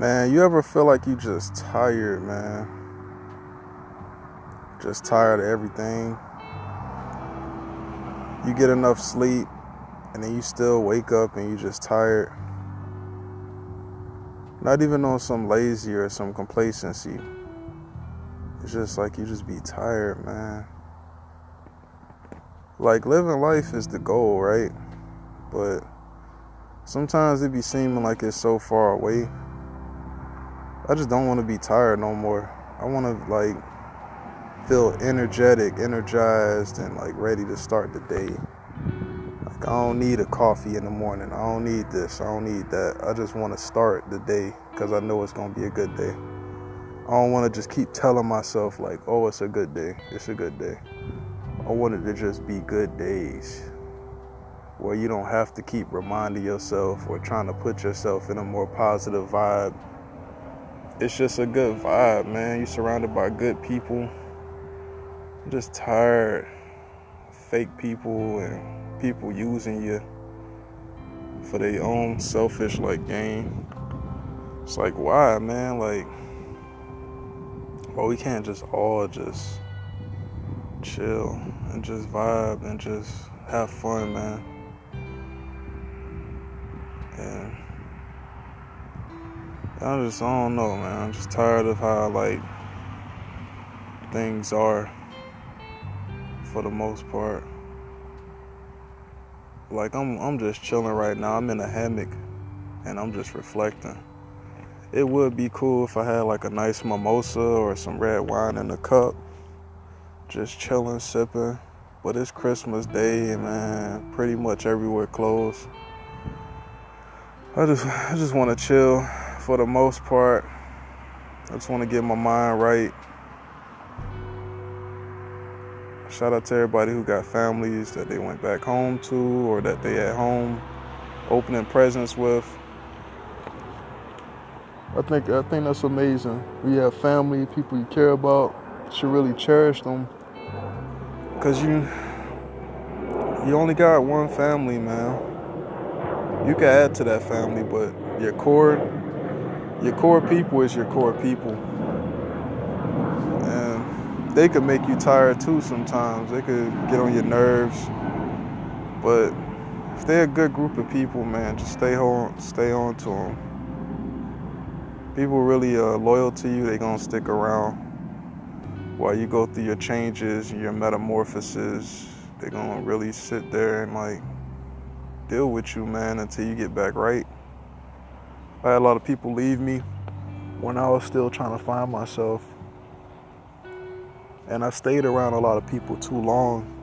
Man, you ever feel like you just tired, man? Just tired of everything. You get enough sleep and then you still wake up and you just tired. Not even on some lazy or some complacency. It's just like you just be tired, man. Like living life is the goal, right? But sometimes it be seeming like it's so far away. I just don't want to be tired no more. I want to like feel energetic, energized, and like ready to start the day. Like I don't need a coffee in the morning. I don't need this. I don't need that. I just want to start the day because I know it's gonna be a good day. I don't want to just keep telling myself like, "Oh, it's a good day. It's a good day." I want it to just be good days where you don't have to keep reminding yourself or trying to put yourself in a more positive vibe. It's just a good vibe, man. You're surrounded by good people. I'm just tired fake people and people using you for their own selfish like gain. It's like why, man? Like well we can't just all just chill and just vibe and just have fun, man. And I just, I don't know, man. I'm just tired of how, like, things are for the most part. Like, I'm, I'm just chilling right now. I'm in a hammock and I'm just reflecting. It would be cool if I had, like, a nice mimosa or some red wine in a cup just chilling, sipping. But it's Christmas Day, man. Pretty much everywhere closed. I just, I just want to chill for the most part. I just want to get my mind right. Shout out to everybody who got families that they went back home to or that they at home opening presents with. I think I think that's amazing. We have family, people you care about, should really cherish them. Cause you you only got one family, man. You can add to that family, but your core your core people is your core people. And they could make you tired too sometimes. They could get on your nerves. But if they're a good group of people, man, just stay on stay on to them. People really uh, loyal to you, they're gonna stick around while you go through your changes your metamorphoses, they're gonna really sit there and like deal with you, man, until you get back right. I had a lot of people leave me when I was still trying to find myself. And I stayed around a lot of people too long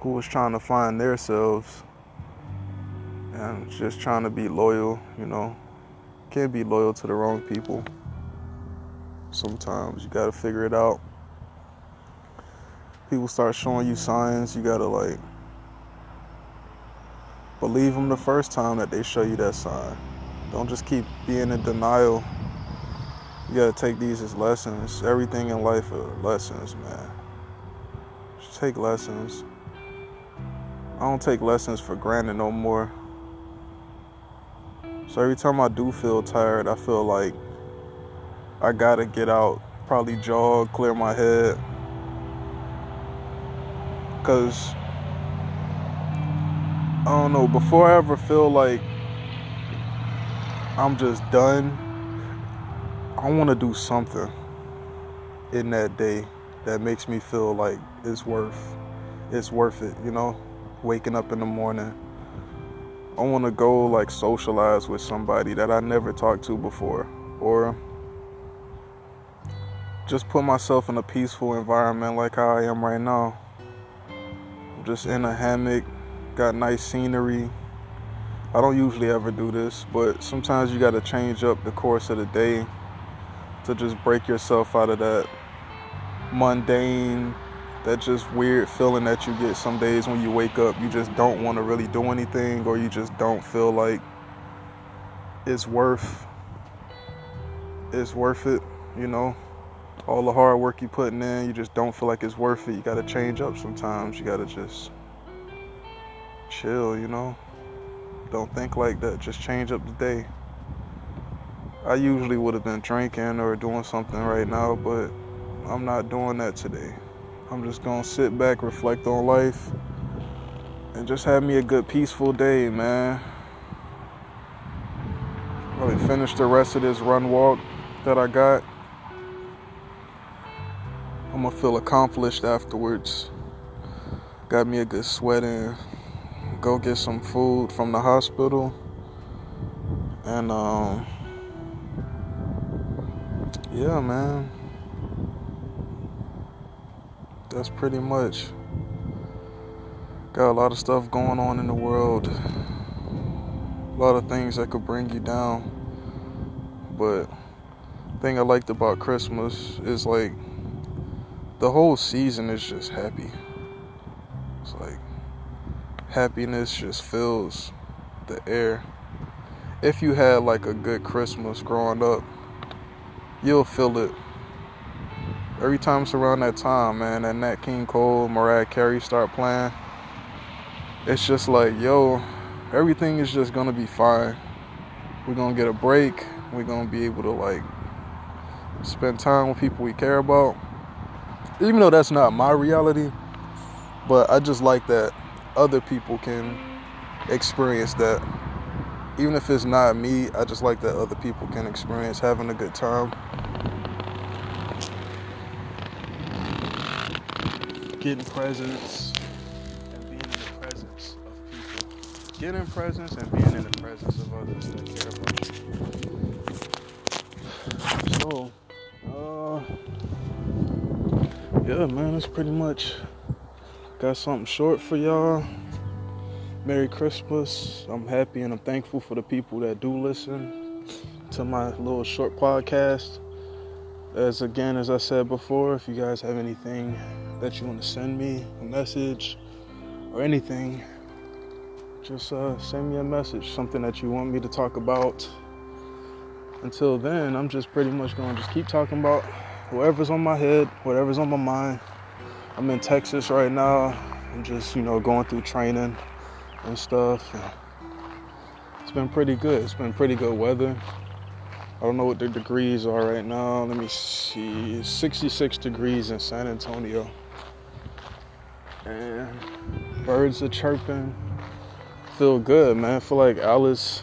who was trying to find themselves and just trying to be loyal, you know. Can't be loyal to the wrong people sometimes. You gotta figure it out. People start showing you signs, you gotta like believe them the first time that they show you that sign. Don't just keep being in denial. You gotta take these as lessons. Everything in life are lessons, man. Just take lessons. I don't take lessons for granted no more. So every time I do feel tired, I feel like I gotta get out, probably jog, clear my head. Cause I don't know, before I ever feel like I'm just done, I wanna do something in that day that makes me feel like it's worth it's worth it, you know? Waking up in the morning. I wanna go like socialize with somebody that I never talked to before. Or just put myself in a peaceful environment like how I am right now. I'm just in a hammock, got nice scenery. I don't usually ever do this, but sometimes you got to change up the course of the day to just break yourself out of that mundane, that just weird feeling that you get some days when you wake up. You just don't want to really do anything, or you just don't feel like it's worth it's worth it, you know all the hard work you putting in, you just don't feel like it's worth it. You gotta change up sometimes. You gotta just chill, you know? Don't think like that. Just change up the day. I usually would have been drinking or doing something right now, but I'm not doing that today. I'm just gonna sit back, reflect on life, and just have me a good, peaceful day, man. Really finish the rest of this run walk that I got. I'm gonna feel accomplished afterwards. Got me a good sweat in. Go get some food from the hospital. And um yeah, man. That's pretty much. Got a lot of stuff going on in the world. A lot of things that could bring you down. But thing I liked about Christmas is like the whole season is just happy. It's like happiness just fills the air. If you had like a good Christmas growing up, you'll feel it. Every time it's around that time, man, and Nat King Cole, Mariah Carey start playing, it's just like, yo, everything is just gonna be fine. We're gonna get a break. We're gonna be able to like spend time with people we care about. Even though that's not my reality, but I just like that other people can experience that. Even if it's not me, I just like that other people can experience having a good time. Getting presents and being in the presence of people. Getting presents and being in the presence of others that care about you. So, uh, yeah, man, that's pretty much got something short for y'all. Merry Christmas. I'm happy and I'm thankful for the people that do listen to my little short podcast. As again, as I said before, if you guys have anything that you want to send me, a message or anything, just uh, send me a message, something that you want me to talk about. Until then, I'm just pretty much going to just keep talking about whatever's on my head, whatever's on my mind. I'm in Texas right now. I'm just, you know, going through training and stuff. It's been pretty good. It's been pretty good weather. I don't know what the degrees are right now. Let me see. 66 degrees in San Antonio. And birds are chirping. Feel good, man. Feel like Alice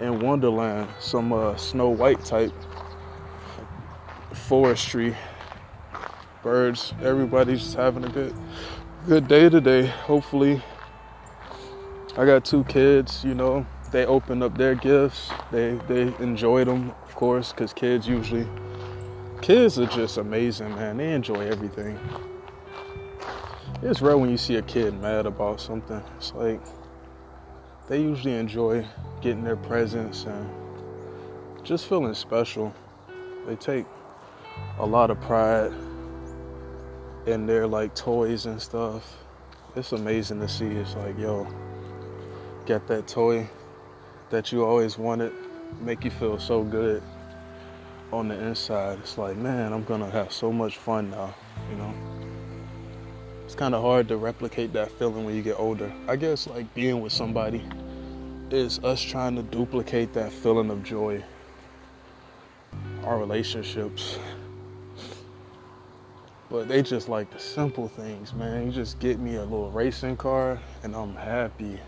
in Wonderland, some uh, Snow White type forestry. Birds, everybody's having a good good day today. Hopefully I got two kids, you know, they opened up their gifts. They they enjoyed them, of course, because kids usually kids are just amazing, man. They enjoy everything. It's rare when you see a kid mad about something. It's like they usually enjoy getting their presents and just feeling special. They take a lot of pride in their like toys and stuff. It's amazing to see. It's like, yo, get that toy that you always wanted, make you feel so good on the inside. It's like, man, I'm gonna have so much fun now, you know. It's kind of hard to replicate that feeling when you get older. I guess like being with somebody is us trying to duplicate that feeling of joy. Our relationships. But they just like the simple things, man. You just get me a little racing car and I'm happy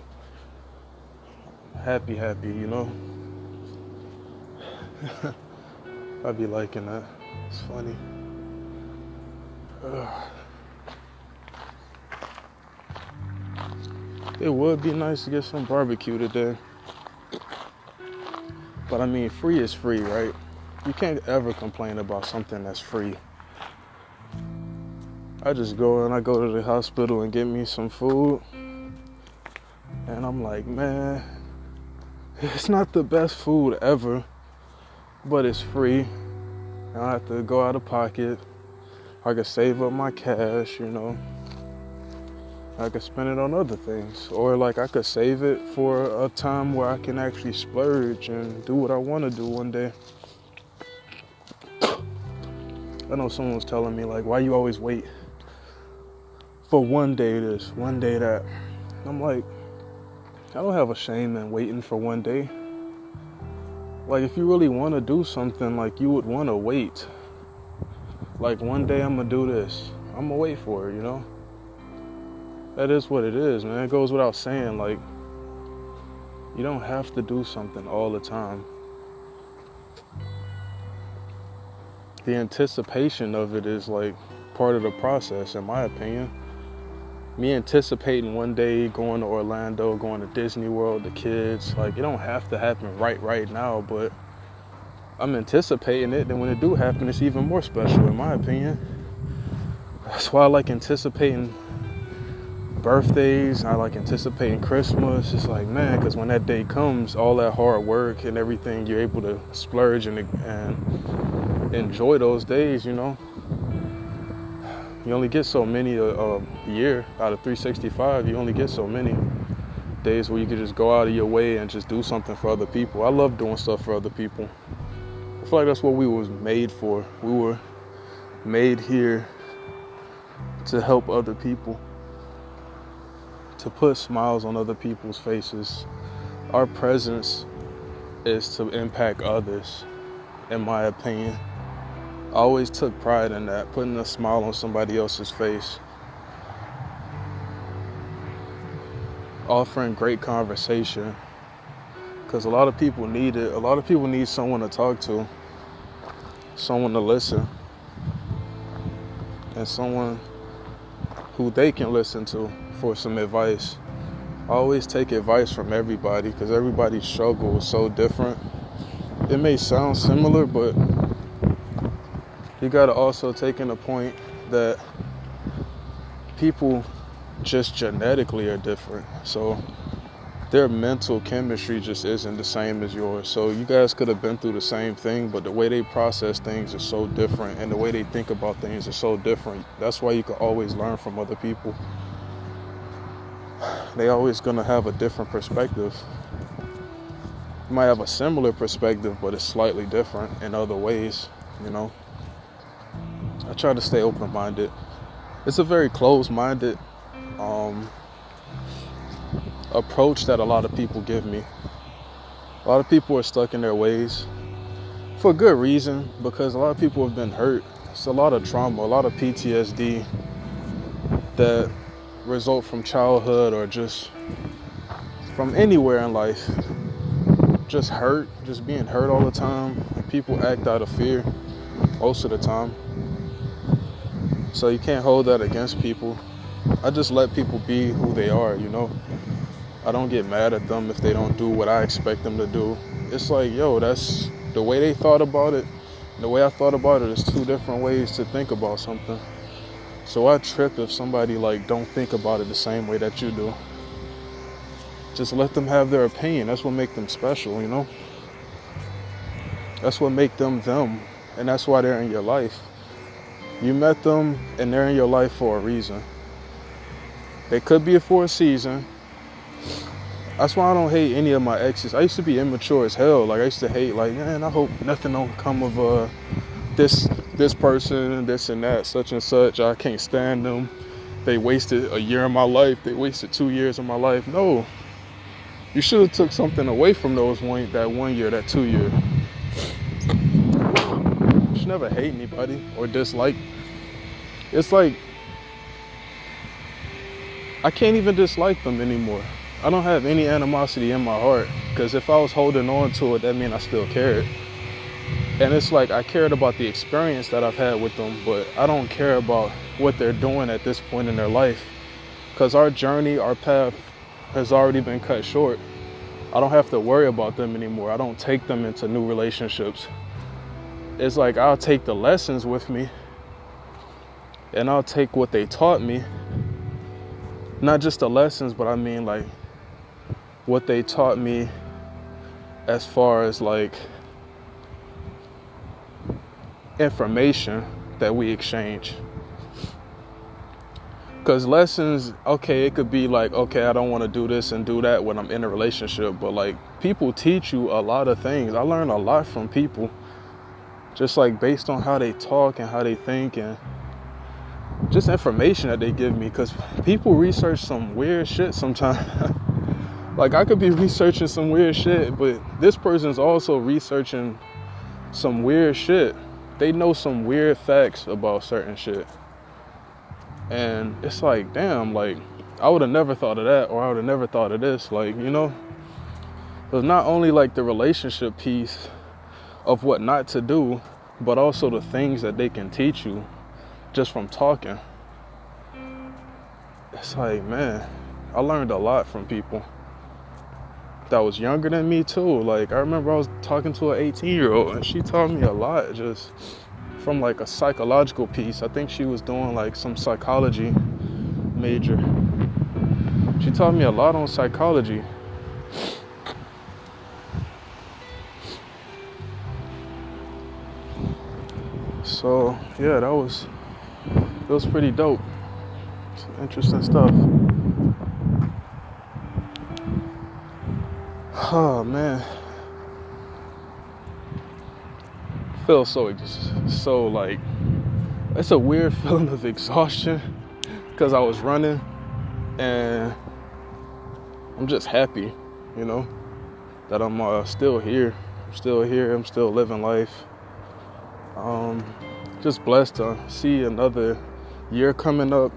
happy, happy, you know. I'd be liking that. It's funny. Ugh. It would be nice to get some barbecue today. But I mean, free is free, right? You can't ever complain about something that's free. I just go and I go to the hospital and get me some food. And I'm like, man, it's not the best food ever, but it's free. I have to go out of pocket. I can save up my cash, you know. I could spend it on other things. Or like I could save it for a time where I can actually splurge and do what I want to do one day. I know someone was telling me like, why you always wait for one day this, one day that. I'm like, I don't have a shame in waiting for one day. like if you really want to do something, like you would want to wait. Like one day I'm gonna do this. I'm gonna wait for it, you know? That is what it is, man. It goes without saying, like, you don't have to do something all the time. The anticipation of it is like part of the process, in my opinion. Me anticipating one day going to Orlando, going to Disney World, the kids, like it don't have to happen right right now, but I'm anticipating it. And when it do happen, it's even more special, in my opinion. That's why I like anticipating birthdays. I like anticipating Christmas. It's like, man, because when that day comes, all that hard work and everything, you're able to splurge and, and enjoy those days, you know. You only get so many a, a year out of 365. You only get so many days where you can just go out of your way and just do something for other people. I love doing stuff for other people. I feel like that's what we was made for. We were made here to help other people, to put smiles on other people's faces. Our presence is to impact others, in my opinion. I always took pride in that, putting a smile on somebody else's face. Offering great conversation. Because a lot of people need it. A lot of people need someone to talk to, someone to listen, and someone who they can listen to for some advice. I always take advice from everybody because everybody's struggle is so different. It may sound similar, but you got to also take in the point that people just genetically are different. So their mental chemistry just isn't the same as yours. So you guys could have been through the same thing, but the way they process things is so different and the way they think about things is so different. That's why you can always learn from other people. They always gonna have a different perspective. You might have a similar perspective, but it's slightly different in other ways, you know. I try to stay open minded. It's a very closed minded um, approach that a lot of people give me. A lot of people are stuck in their ways for good reason because a lot of people have been hurt. It's a lot of trauma, a lot of PTSD that result from childhood or just from anywhere in life. Just hurt, just being hurt all the time. And people act out of fear most of the time. So you can't hold that against people. I just let people be who they are, you know. I don't get mad at them if they don't do what I expect them to do. It's like, yo, that's the way they thought about it. The way I thought about it is two different ways to think about something. So I trip if somebody like don't think about it the same way that you do. Just let them have their opinion. That's what make them special, you know? That's what make them them. And that's why they're in your life. You met them and they're in your life for a reason. They could be for a season. That's why I don't hate any of my exes. I used to be immature as hell. Like I used to hate, like, man, I hope nothing don't come of uh this this person, this and that, such and such. I can't stand them. They wasted a year of my life. They wasted two years of my life. No, you should have took something away from those one that one year, that two year should never hate anybody or dislike. It's like I can't even dislike them anymore. I don't have any animosity in my heart because if I was holding on to it, that means I still cared. And it's like I cared about the experience that I've had with them, but I don't care about what they're doing at this point in their life because our journey, our path has already been cut short. I don't have to worry about them anymore. I don't take them into new relationships it's like I'll take the lessons with me and I'll take what they taught me. Not just the lessons, but I mean like what they taught me as far as like information that we exchange. Because lessons, okay, it could be like, okay, I don't want to do this and do that when I'm in a relationship, but like people teach you a lot of things. I learned a lot from people just like based on how they talk and how they think and just information that they give me because people research some weird shit sometimes like I could be researching some weird shit, but this person's also researching some weird shit. They know some weird facts about certain shit. And it's like, damn, like I would have never thought of that or I would have never thought of this, like, you know? It's not only like the relationship piece of what not to do, but also the things that they can teach you just from talking. It's like, man, I learned a lot from people that was younger than me too. Like I remember I was talking to an 18 year old and she taught me a lot just from like a psychological piece. I think she was doing like some psychology major. She taught me a lot on psychology. So yeah, that was it was pretty dope. Interesting stuff. Oh man. Feel so so like it's a weird feeling of exhaustion because I was running and I'm just happy, you know, that I'm uh, still here. I'm still here. I'm still living life. Um, just blessed to see another year coming up.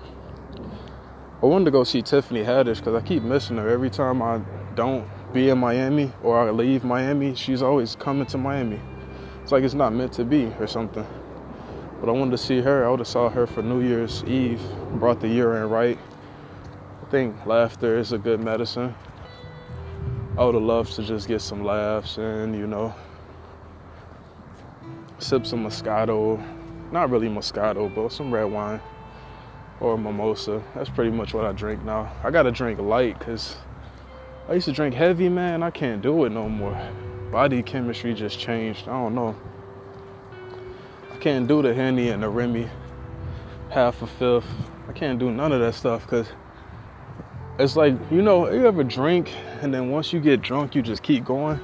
I wanted to go see Tiffany Haddish because I keep missing her. Every time I don't be in Miami or I leave Miami, she's always coming to Miami. It's like it's not meant to be or something. But I wanted to see her. I would have saw her for New Year's Eve. Brought the year in right. I think laughter is a good medicine. I would have loved to just get some laughs and, you know, sip some Moscato. Not really Moscato, but some red wine or mimosa. That's pretty much what I drink now. I gotta drink light because I used to drink heavy, man. I can't do it no more. Body chemistry just changed. I don't know. I can't do the Henny and the Remy half a fifth. I can't do none of that stuff because it's like, you know, you ever drink and then once you get drunk, you just keep going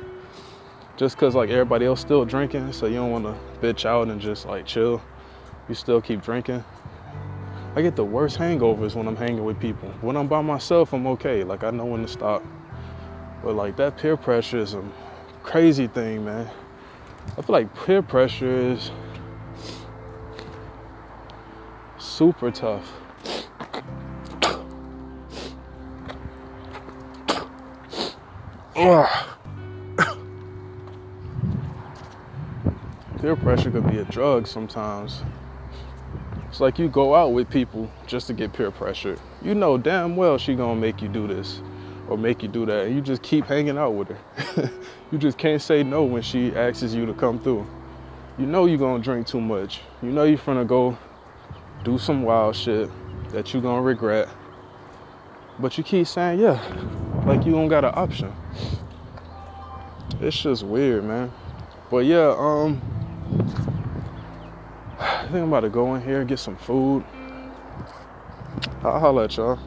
just because like everybody else still drinking so you don't want to bitch out and just like chill you still keep drinking? I get the worst hangovers when i'm hanging with people. When i'm by myself i'm okay. Like i know when to stop. But like that peer pressure is a crazy thing man. I feel like peer pressure is super tough. Ugh. peer pressure could be a drug sometimes. It's like you go out with people just to get peer pressure. You know damn well she gonna make you do this or make you do that. And you just keep hanging out with her. you just can't say no when she asks you to come through. You know you're gonna drink too much. You know you're gonna go do some wild shit that you're gonna regret. But you keep saying yeah, like you don't got an option. It's just weird, man. But yeah, um, I think I'm about to go in here and get some food. I'll holler at y'all.